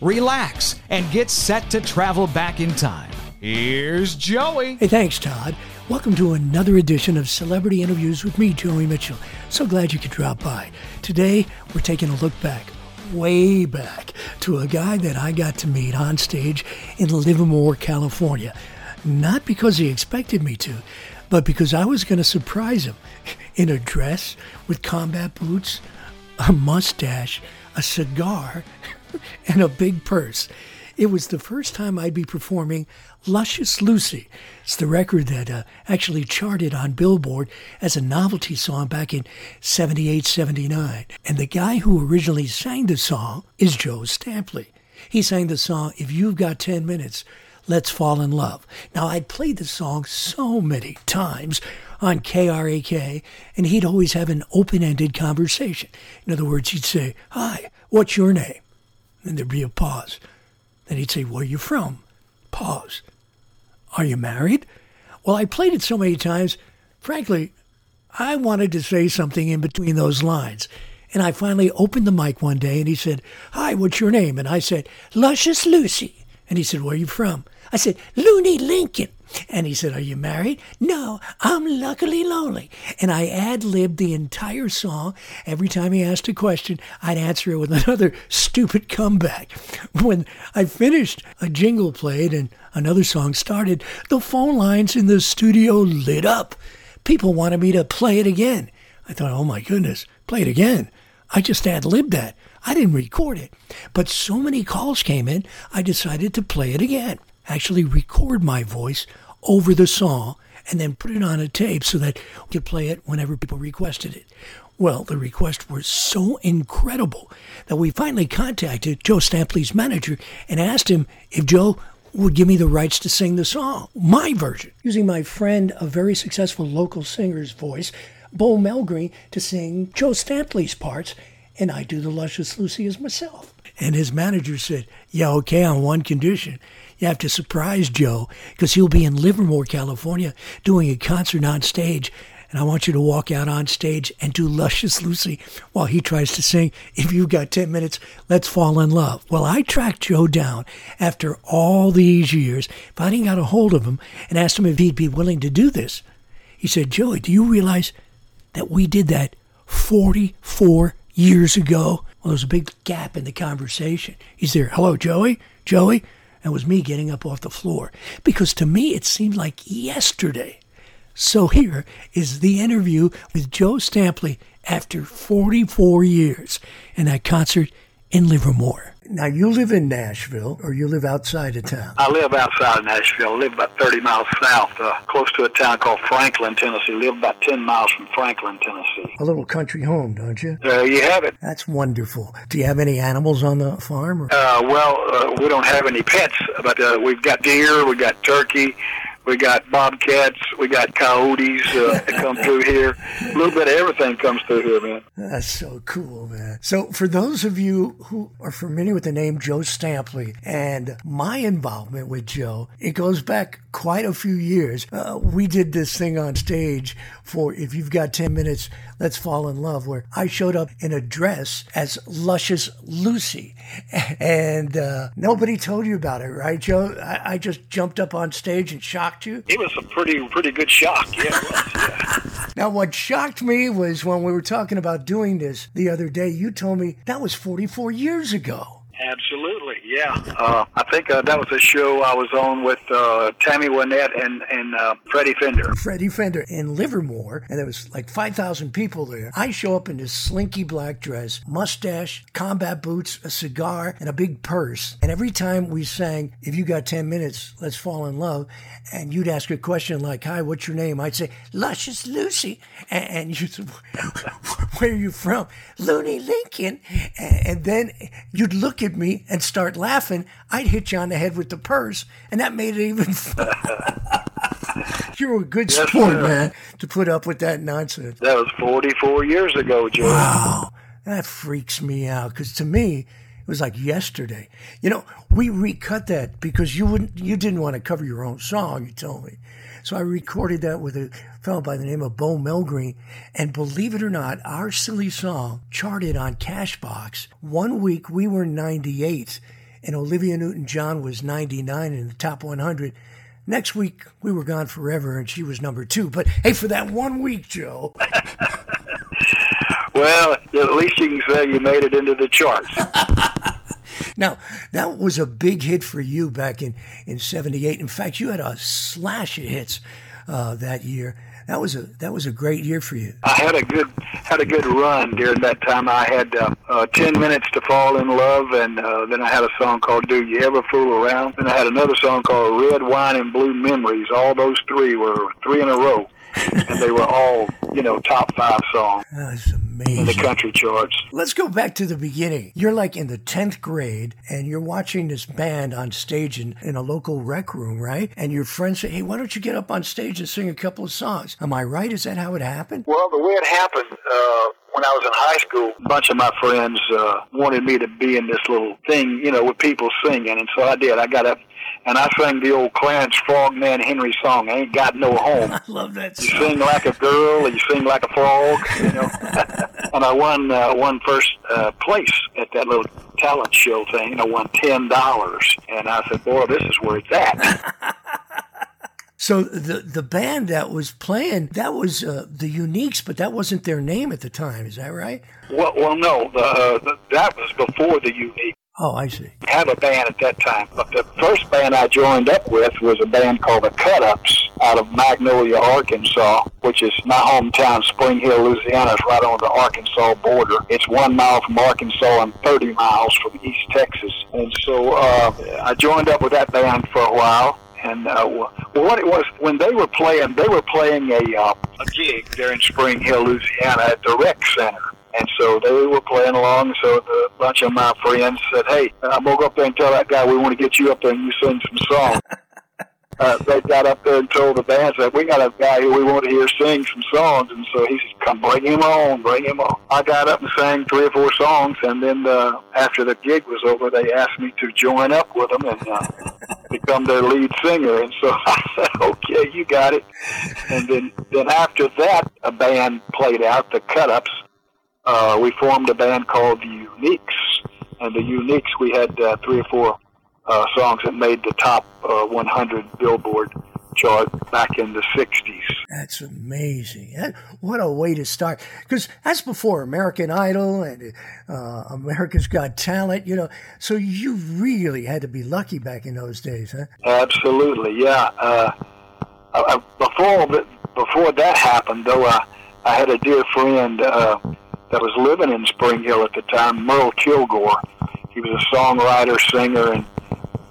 relax, and get set to travel back in time. Here's Joey. Hey, thanks, Todd. Welcome to another edition of Celebrity Interviews with me, Joey Mitchell. So glad you could drop by. Today, we're taking a look back, way back, to a guy that I got to meet on stage in Livermore, California. Not because he expected me to, but because I was going to surprise him in a dress with combat boots, a mustache, a cigar, and a big purse. It was the first time I'd be performing Luscious Lucy. It's the record that uh, actually charted on Billboard as a novelty song back in 78 79. And the guy who originally sang the song is Joe Stampley. He sang the song If You've Got 10 Minutes, Let's Fall in Love. Now, I'd played the song so many times on KRAK, and he'd always have an open ended conversation. In other words, he'd say, Hi, what's your name? And there'd be a pause. Then he'd say, Where are you from? Pause. Are you married? Well, I played it so many times, frankly, I wanted to say something in between those lines. And I finally opened the mic one day and he said, Hi, what's your name? And I said, Luscious Lucy. And he said, Where are you from? I said, Looney Lincoln. And he said, Are you married? No, I'm luckily lonely. And I ad libbed the entire song. Every time he asked a question, I'd answer it with another stupid comeback. When I finished, a jingle played and another song started. The phone lines in the studio lit up. People wanted me to play it again. I thought, Oh my goodness, play it again. I just ad libbed that. I didn't record it. But so many calls came in, I decided to play it again actually record my voice over the song and then put it on a tape so that we could play it whenever people requested it. Well, the requests were so incredible that we finally contacted Joe Stampley's manager and asked him if Joe would give me the rights to sing the song, my version, using my friend, a very successful local singer's voice, Bo Melgreen, to sing Joe Stampley's parts, and I do the Luscious Lucy as myself. And his manager said, Yeah, okay, on one condition. You have to surprise Joe because he'll be in Livermore, California, doing a concert on stage. And I want you to walk out on stage and do Luscious Lucy while he tries to sing, If You've Got 10 Minutes, Let's Fall in Love. Well, I tracked Joe down after all these years, finally got a hold of him and asked him if he'd be willing to do this. He said, Joey, do you realize that we did that 44 years ago? Well, there's a big gap in the conversation. He's there, hello, Joey? Joey? And it was me getting up off the floor. Because to me, it seemed like yesterday. So here is the interview with Joe Stampley after 44 years in that concert in Livermore. Now, you live in Nashville, or you live outside of town? I live outside of Nashville. I live about 30 miles south, uh, close to a town called Franklin, Tennessee. live about 10 miles from Franklin, Tennessee. A little country home, don't you? There you have it. That's wonderful. Do you have any animals on the farm? Or? Uh, well, uh, we don't have any pets, but uh, we've got deer, we've got turkey, we got bobcats, we got coyotes uh, that come through here. A little bit of everything comes through here, man. That's so cool, man. So, for those of you who are familiar with the name Joe Stampley and my involvement with Joe, it goes back quite a few years. Uh, we did this thing on stage for If You've Got 10 Minutes, Let's Fall in Love, where I showed up in a dress as Luscious Lucy. And uh, nobody told you about it, right, Joe? I, I, just jumped up on stage and shocked you. It was a pretty, pretty good shock. Yeah, it was. Yeah. now, what shocked me was when we were talking about doing this the other day, you told me that was 44 years ago. Absolutely, yeah. Uh, I think uh, that was a show I was on with uh, Tammy Wynette and and uh, Freddie Fender. Freddie Fender in Livermore, and there was like five thousand people there. I show up in this slinky black dress, mustache, combat boots, a cigar, and a big purse. And every time we sang, "If you got ten minutes, let's fall in love," and you'd ask a question like, "Hi, what's your name?" I'd say, "Luscious Lucy," and, and you said, "Where are you from?" Looney Lincoln, and, and then you'd look at at me and start laughing, I'd hit you on the head with the purse, and that made it even fun. you were a good Yes, sport, sir. man, to put up with that nonsense. That was 44 years ago, Joe. Wow, that freaks me out because to me was like yesterday. You know, we recut that because you wouldn't, you didn't want to cover your own song. You told me, so I recorded that with a fellow by the name of Bo Melgreen, and believe it or not, our silly song charted on Cashbox. One week we were 98, and Olivia Newton-John was 99 in the top 100. Next week we were gone forever, and she was number two. But hey, for that one week, Joe. Well, at least you can say you made it into the charts. Now, that was a big hit for you back in, in 78. In fact, you had a slash of hits uh, that year. That was a that was a great year for you. I had a good had a good run during that time. I had uh, uh, ten minutes to fall in love, and uh, then I had a song called "Do You Ever Fool Around?" Then I had another song called "Red Wine and Blue Memories." All those three were three in a row, and they were all you know top five songs That's in the country charts. Let's go back to the beginning. You're like in the 10th grade and you're watching this band on stage in, in a local rec room, right? And your friends say, hey, why don't you get up on stage and sing a couple of songs? Am I right? Is that how it happened? Well, the way it happened, uh, when I was in high school, a bunch of my friends uh, wanted me to be in this little thing, you know, with people singing, and so I did. I got up and I sang the old Clarence Frogman Henry song, I Ain't Got No Home. I love that Song. You sing like a girl, you sing like a frog, you know. and I won uh, won first uh, place at that little talent show thing. I won ten dollars, and I said, "Boy, this is where it's at." So the the band that was playing, that was uh, the Uniques, but that wasn't their name at the time. Is that right? well, well, no, the, uh, the, that was before the unique. Oh, I see. I had a band at that time. But the first band I joined up with was a band called the Cut Ups out of Magnolia, Arkansas, which is my hometown, Spring Hill, Louisiana. It's right on the Arkansas border. It's one mile from Arkansas and 30 miles from East Texas. And so uh, I joined up with that band for a while. And uh, what it was when they were playing, they were playing a uh, a gig there in Spring Hill, Louisiana, at the rec center. And so they were playing along. So the bunch of my friends said, "Hey, I'm gonna go up there and tell that guy we want to get you up there and you sing some songs." uh, they got up there and told the band that we got a guy who we want to hear sing some songs, and so he said, "Come, bring him on, bring him on." I got up and sang three or four songs, and then uh, after the gig was over, they asked me to join up with them and uh, become their lead singer, and so I said, "Okay, you got it." And then, then after that, a band played out the Cut Ups. Uh, we formed a band called the Uniques, and the Uniques we had uh, three or four uh, songs that made the top uh, 100 Billboard chart back in the 60s. That's amazing. That, what a way to start. Because that's before American Idol and uh, America's Got Talent, you know. So you really had to be lucky back in those days, huh? Absolutely, yeah. Uh, uh, before before that happened, though, I, I had a dear friend uh, that was living in Spring Hill at the time, Merle Kilgore. He was a songwriter, singer, and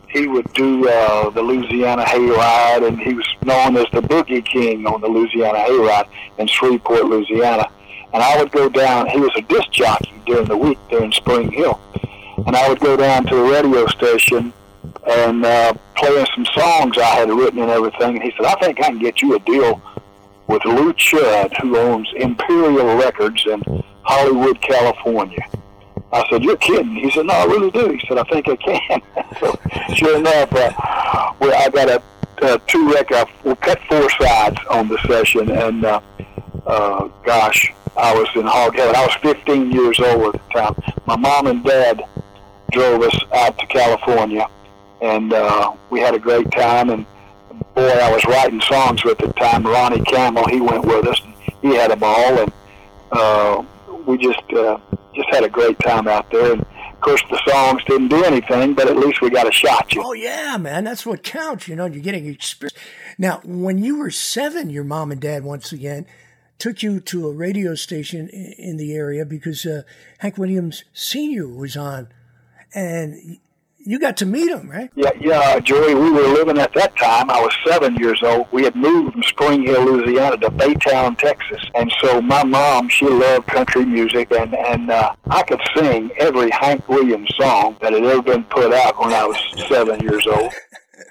he would do uh, the Louisiana Hayride, and he was known as the Boogie King on the Louisiana Hayride in Shreveport, Louisiana. And I would go down. He was a disc jockey during the week there in Spring Hill, and I would go down to the radio station and uh, playing some songs I had written and everything. And he said, "I think I can get you a deal with Lew Chudd, who owns Imperial Records in Hollywood, California." I said, "You're kidding?" He said, "No, I really do." He said, "I think I can." so, sure enough, uh, well, I got a, uh two record. We cut four sides on the session, and uh, uh, gosh, I was in hog heaven. I was 15 years old at the time. My mom and dad drove us out to California, and uh, we had a great time. And boy, I was writing songs at the time. Ronnie Campbell, he went with us. And he had a ball, and uh, we just uh, just had a great time out there. And of course, the songs didn't do anything, but at least we got a shot. You? Oh, yeah, man. That's what counts. You know, you're getting experience. Now, when you were seven, your mom and dad, once again, took you to a radio station in the area because uh, Hank Williams Sr. was on. And you got to meet him, right? Yeah, yeah, Joey. We were living at that time. I was seven years old. We had moved from Spring Hill, Louisiana, to Baytown, Texas, and so my mom, she loved country music, and and uh, I could sing every Hank Williams song that had ever been put out when I was seven years old.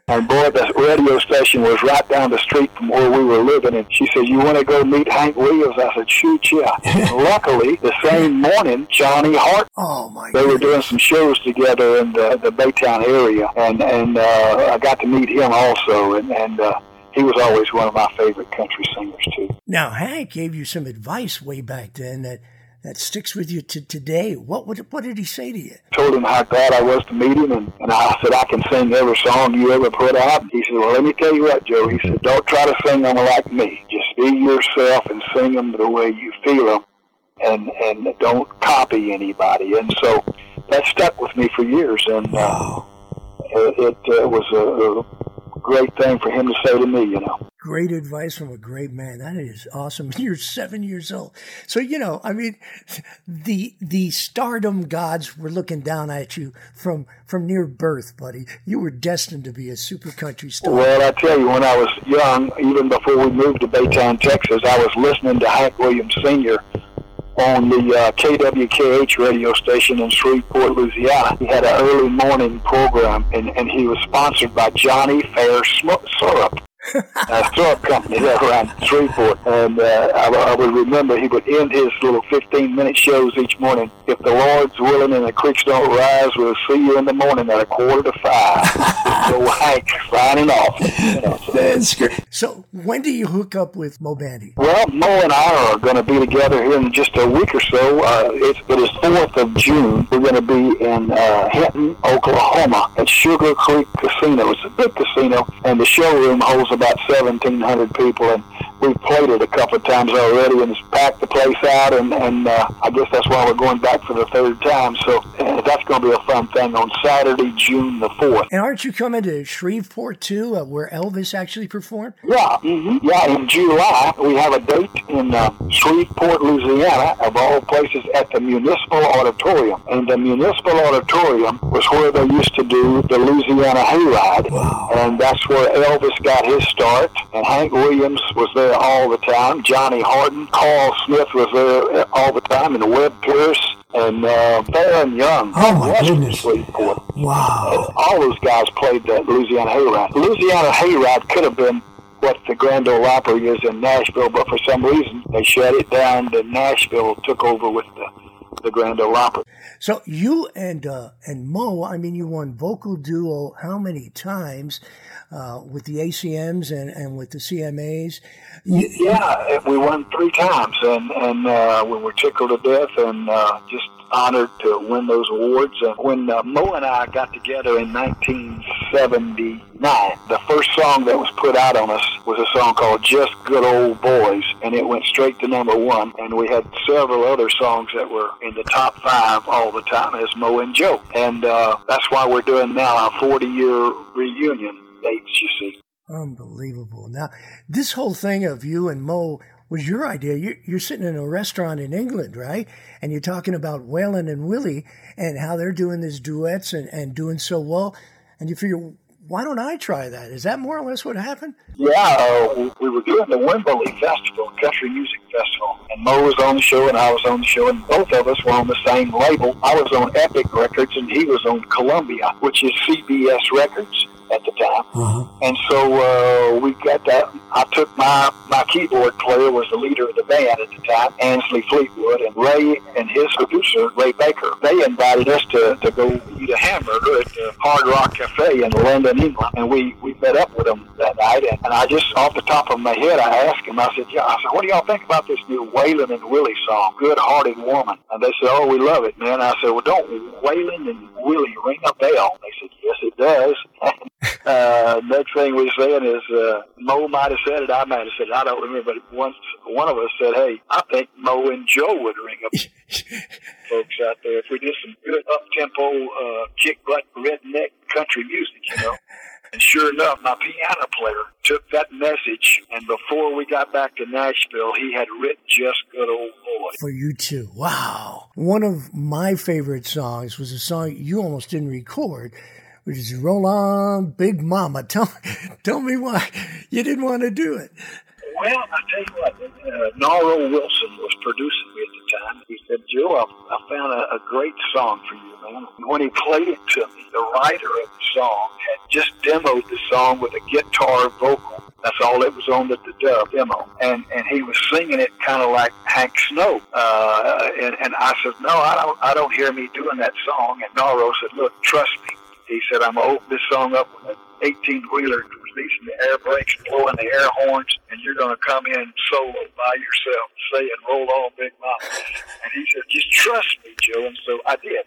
And boy, the radio station was right down the street from where we were living. And she said, "You want to go meet Hank Williams?" I said, "Shoot, yeah." And luckily, the same morning, Johnny Horton. Oh my! They were doing some shows together in the the Baytown area, and and uh, I got to meet him also, and and. Uh, he was always one of my favorite country singers too. Now Hank gave you some advice way back then that that sticks with you to today. What what, what did he say to you? Told him how glad I was to meet him, and, and I said I can sing every song you ever put out. He said, "Well, let me tell you what, Joe." He said, "Don't try to sing them like me. Just be yourself and sing them the way you feel them, and and don't copy anybody." And so that stuck with me for years, and uh, it, it uh, was a, a great thing for him to say to me. You know great advice from a great man. That is awesome. You're seven years old. So, you know, I mean, the, the stardom gods were looking down at you from, from near birth, buddy. You were destined to be a super country star. Well, I tell you, when I was young, even before we moved to Baytown, Texas, I was listening to Hank Williams Sr. on the uh, KWKH radio station in Shreveport, Louisiana. He had an early morning program, and, and he was sponsored by Johnnie Fair Syrup a syrup company there around Shreveport. And uh, I, I would remember he would end his little 15 minute shows each morning. If the Lord's willing and the creeks don't rise, we'll see you in the morning at a quarter to five. so Hank signing off. You know, so. That's great. So when do you hook up with Moe Bandy? Well, Moe and I are going to be together here in just a week or so. Uh, it's, it is 4th of June. We're going to be in uh, Hinton, Oklahoma at Sugar Creek Casino. It's a big casino, and the showroom holds about 1,700 people, and we've played it a couple of times already, and it's packed the place out, and, and uh, I guess that's why we're going back for the third time. So uh, that's going to be a fun thing on Saturday, June the 4th. And aren't you coming to Shreveport, too, uh, where Elvis actually performed? Yeah, mm-hmm. yeah. In July, we have a date in uh, Shreveport, Louisiana, of all places, at the Municipal Auditorium. And the Municipal Auditorium was where they used to do the Louisiana Hayride, wow. and that's where Elvis got his start. And Hank Williams was there all the time. Johnny Horton, Carl Smith was there all the time, and Webb Pierce and uh, Faron Young. Oh my goodness! Wow! All those guys played that Louisiana Hayride. Louisiana Hayride could have been what the Grand Ole Opry is in Nashville, but for some reason they shut it down. The Nashville took over with the the Grand Ole Opry. So you and uh, and Moe, I mean, you won vocal duo how many times uh, with the ACMs and, and with the CMAs? Yeah, we won three times, and and uh, we were tickled to death, and uh, just honored to win those awards. And when uh, Moe and I got together in 1979, the first song that was put out on us was a song called Just Good Old Boys, and it went straight to number one. And we had several other songs that were in the top five all the time as Moe and Joe. And uh, that's why we're doing now a 40 year reunion dates, you see. Unbelievable. Now, this whole thing of you and Moe was your idea. You're, you're, sitting in a restaurant in England, right? And you're talking about Waylon and Willie and how they're doing these duets and, and doing so well. And you figure, why don't I try that? Is that more or less what happened? Yeah, uh, we were doing the Wembley Festival, Country Music Festival, and Moe was on the show and I was on the show, and both of us were on the same label. I was on Epic Records and he was on Columbia, which is CBS Records at the time. Uh-huh. And so uh, we got that. I took my, my keyboard player was the leader of the band at the time, Ansley Fleetwood, and Ray and his producer, Ray Baker. They invited us to, to go eat a hamburger at the Hard Rock Cafe in London, England. And we, we met up with them that night. And, and I just, off the top of my head, I asked him, I said, yeah, I said, what do y'all think about this new Waylon and Willie song, Good Hearted Woman? And they said, oh, we love it, man. I said, well, don't Waylon and Willie ring a bell? They said, yes, it does. uh, next thing we saying is uh, Moe might have said it, I might have said it. I don't remember, but once one of us said, "Hey, I think Moe and Joe would ring up folks out there if we did some good up tempo, uh, kick butt redneck country music, you know." And sure enough, my piano player took that message, and before we got back to Nashville, he had written "Just Good Old Boy" for you too. Wow! One of my favorite songs was a song you almost didn't record which is Roll On Big Mama. Tell, tell me why you didn't want to do it. Well, I tell you what, uh, Norro Wilson was producing me at the time. He said, Joe, I, I found a, a great song for you, man. When he played it to me, the writer of the song had just demoed the song with a guitar vocal. That's all it was on the, the demo. And and he was singing it kind of like Hank Snow. Uh, and, and I said, no, I don't, I don't hear me doing that song. And Norro said, look, trust me. He said, I'm going to open this song up with an 18 wheeler releasing the air brakes, blowing the air horns, and you're going to come in solo by yourself, saying, roll on, Big Mama. And he said, just trust me, Joe. And so I did.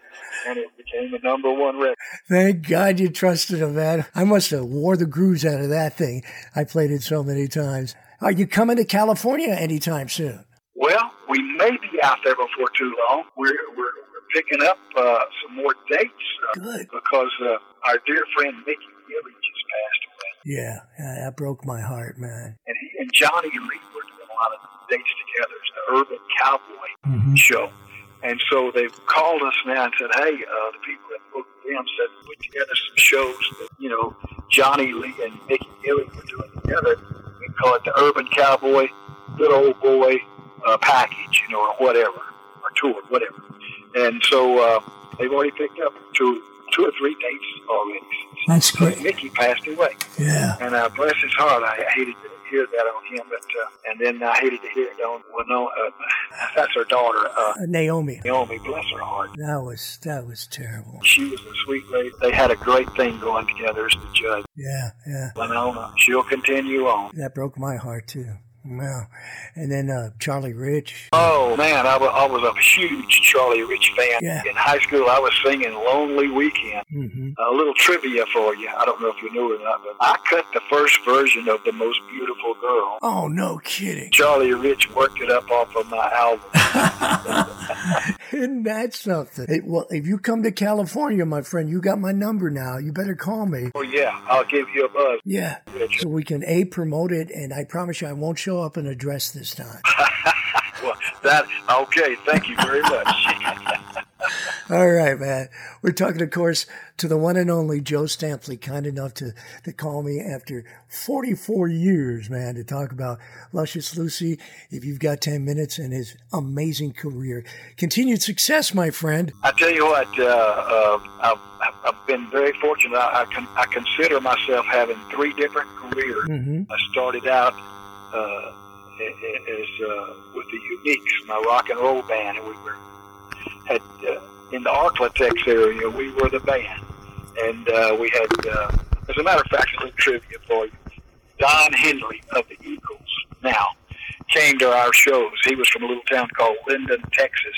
And it became the number one record. Thank God you trusted him, man. I must have wore the grooves out of that thing. I played it so many times. Are you coming to California anytime soon? Well, we may be out there before too long. We're, we're, we're picking up uh, some more dates uh, Good. because uh, our dear friend Mickey Gilley just passed away. Yeah, yeah, that broke my heart, man. And he and Johnny Lee were doing a lot of dates together. It's the Urban Cowboy Mhm. show. And so they've called us now and said, hey, uh, the people that booked them said put together some shows that, you know, Johnny Lee and Mickey Gilley were doing together. We call it the Urban Cowboy, Good Old Boy uh, Package, you know, or whatever, or tour, whatever. And so uh, they've already picked up two, two or three dates already. That's But great. Mickey passed away. Yeah. And uh, bless his heart, I hated to hear that on him, but uh, and then I hated to hear it on well, no, uh, that's her daughter, uh, Uh, Naomi. Naomi. Bless her heart. That was that was terrible. She was a sweet lady. They had a great thing going together as the Judds. Yeah, yeah. Wynonna, she'll continue on. That broke my heart too. Wow. And then uh, Charlie Rich. Oh man, I wa- I was a huge Charlie Rich fan. Yeah. In high school, I was singing "Lonely Weekend." hmm Mm-hmm. A little trivia for you. I don't know if you knew it or not, but I cut the first version of "The Most Beautiful Girl." Oh, no kidding. Charlie Rich worked it up off of my album. Isn't that something? Hey, well, if you come to California, my friend, you got my number now. You better call me. Oh yeah, I'll give you a buzz. Yeah. Rich. So we can A, promote it, and I promise you I won't show up in a dress this time. That okay. Thank you very much. All right, man. We're talking, of course, to the one and only Joe Stampley, kind enough to, to call me after 44 years, man, to talk about Luscious Lucy, if you've got 10 minutes, and his amazing career. Continued success, my friend. I tell you what, uh, uh, I've, I've been very fortunate. I, I, con- I consider myself having three different careers. hmm I started out uh, as uh, with the Uniques, my rock and roll band, and we were had uh, in the Arklatex area. We were the band, and uh, we had, uh, as a matter of fact, a little trivia for you. Don Henley of the Eagles now came to our shows. He was from a little town called Linden, Texas,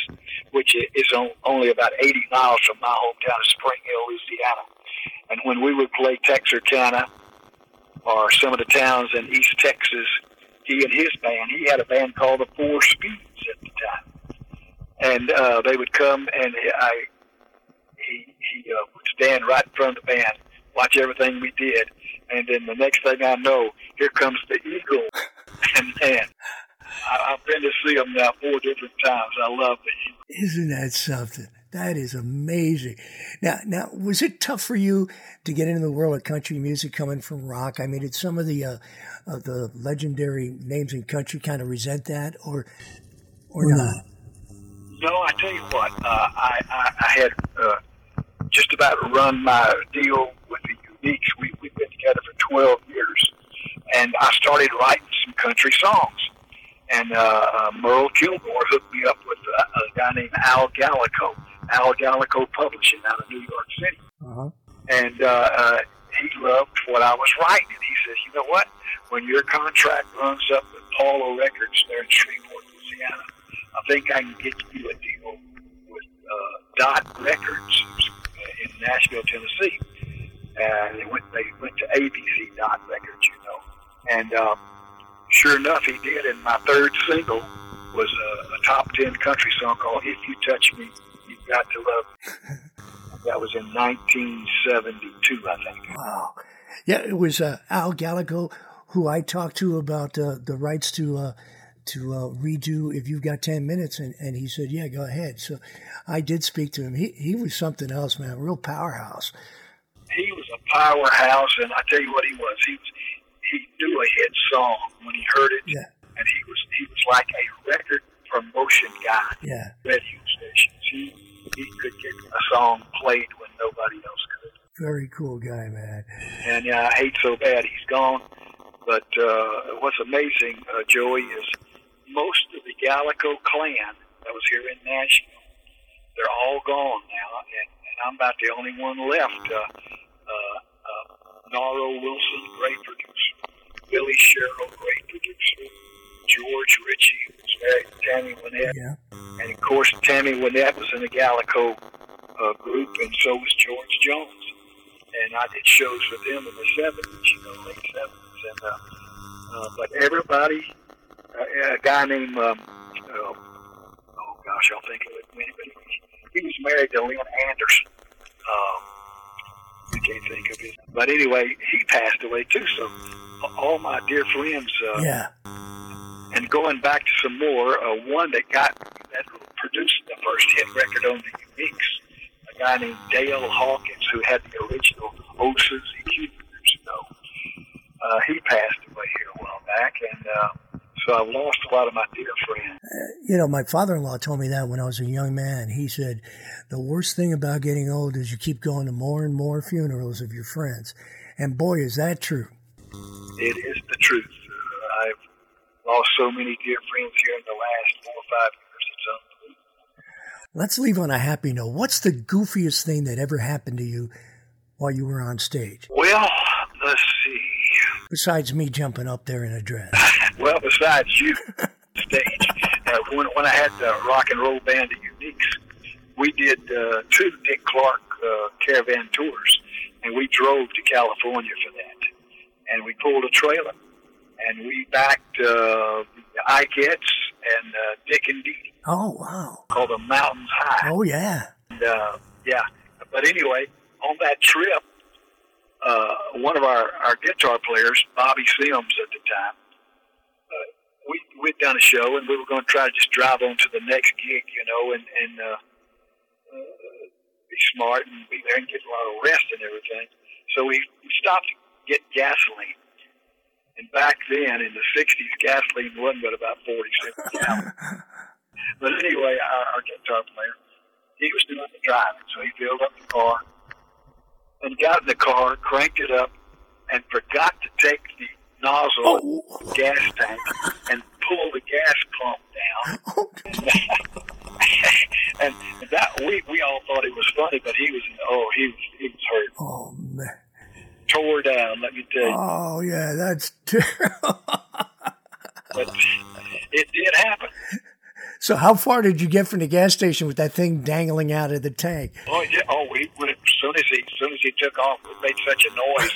which is on, only about 80 miles from my hometown of Spring Hill, Louisiana. And when we would play Texarkana or some of the towns in East Texas, he and his band, he had a band called the Four Speeds at the time. And uh, they would come and I, he, he uh, would stand right in front of the band, watch everything we did. And then the next thing I know, here comes the Eagle. and man, I, I've been to see them now four different times. I love the Eagle. Isn't that something? That is amazing. Now, now, was it tough for you to get into the world of country music coming from rock? I mean, did some of the uh, of the legendary names in country kind of resent that, or or, not? No, I tell you what, uh, I, I, I had uh, just about run my deal with the Uniques. We, we've been together for 12 years. And I started writing some country songs. And uh, uh, Merle Kilgore hooked me up with a, a guy named Al Gallico, Al Gallico Publishing out of New York City. Uh-huh. And uh, uh, he loved what I was writing. And he says, you know what? When your contract runs up with Paula Records there in Shreveport, Louisiana, I think I can get you a deal with uh, Dot Records uh, in Nashville, Tennessee. And they went, they went to ABC Dot Records, you know. And um, sure enough, he did. And my third single was a, a top 10 country song called If You Touch Me, Got to Love That was in 1972, I think. Wow. Yeah, it was uh, Al Gallico who I talked to about uh, the rights to uh, to uh, redo if you've got ten minutes, and, and he said, "Yeah, go ahead." So I did speak to him. He he was something else, man, real powerhouse. He was a powerhouse, and I tell you what he was. He was he knew a hit song when he heard it, Yeah. and he was he was like a record promotion guy. Yeah. Radio stations. He he could get a song played when nobody else could. Very cool guy, man. And yeah, I hate so bad he's gone. But uh, what's amazing, uh, Joey, is most of the Gallico clan that was here in Nashville, they're all gone now, and, and I'm about the only one left. Uh, uh, uh, Norro Wilson, great producer. Billy Sherrill, great producer. George Richey, was married to Tammy Wynette. Yeah. And of course, Tammy Wynette was in the Gallico uh, group, and so was George Jones. And I did shows with him in the 70s, you know, late 70s. And, uh, uh, but everybody, uh, a guy named, um, uh, oh gosh, I'll think of it in a minute, but he was, married to Lynn Anderson. Um, I can't think of his. But anyway, he passed away too. So all my dear friends, uh, Yeah. Going back to some more, uh, one that got that produced the first hit record on the Uniques, a guy named Dale Hawkins, who had the original Oh Susie Q years ago. Uh, he passed away here a while back, and uh, so I've lost a lot of my dear friends. You know, my father in law told me that when I was a young man. He said, the worst thing about getting old is you keep going to more and more funerals of your friends. And boy, is that true. It is the truth. Lost so many dear friends here in the last four or five years. It's unbelievable. Let's leave on a happy note. What's the goofiest thing that ever happened to you while you were on stage? Well, let's see. Besides me jumping up there in a dress. Well, besides you, stage. Uh, when, when I had the rock and roll band at Uniques, we did uh, two Dick Clark uh, caravan tours, and we drove to California for that. And we pulled a trailer, and we backed uh, the Ikettes and uh, Dick and Dee Oh, wow. called the Mountains High. Oh, yeah. And, uh, yeah. But anyway, on that trip, uh, one of our, our guitar players, Bobby Sims at the time, uh, we, we'd done a show and we were going to try to just drive on to the next gig, you know, and, and uh, uh, be smart and be there and get a lot of rest and everything. So we, we stopped to get gasoline. And back then, in the 60s, gasoline wasn't but about 40 cents a gallon. But anyway, our, our guitar player, he was doing the driving, so he filled up the car and got in the car, cranked it up, and forgot to take the nozzle Oh. gas tank and pull the gas pump down. and that we we all thought it was funny, but he was oh he was he was hurt, Oh, man. Tore down. Let me tell you, Oh, yeah, that's terrible. but it did happen. So, how far did you get from the gas station with that thing dangling out of the tank? Oh, yeah. Oh, he would. As soon as he, as soon as he took off, it made such a noise.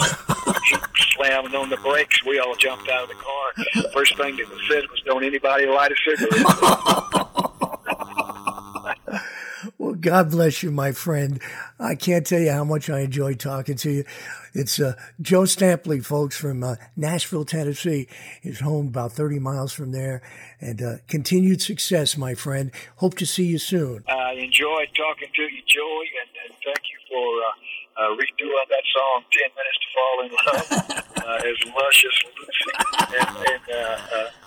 he slammed on the brakes. We all jumped out of the car. First thing that was said was, "Don't anybody light a cigarette." God bless you, my friend. I can't tell you how much I enjoy talking to you. It's uh, Joe Stampley, folks, from uh, Nashville, Tennessee. His home about 30 miles from there. And uh, continued success, my friend. Hope to see you soon. I enjoyed talking to you, Joey, and, and thank you for uh, uh, redoing that song, 10 Minutes to Fall in Love, uh, as luscious Lucy. And, and uh, uh,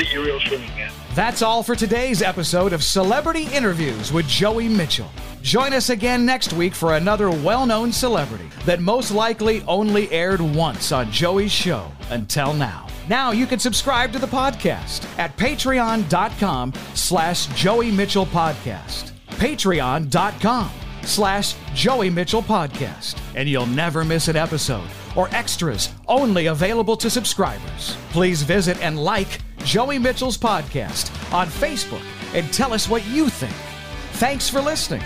you real again. That's all for today's episode of Celebrity Interviews with Joey Mitchell. Join us again next week for another well known celebrity that most likely only aired once on Joey's show until now. Now you can subscribe to the podcast at patreon.com slash Joey Mitchell Podcast. Patreon.com slash Joey Mitchell Podcast. And you'll never miss an episode or extras only available to subscribers. Please visit and like Joey Mitchell's podcast on Facebook and tell us what you think. Thanks for listening.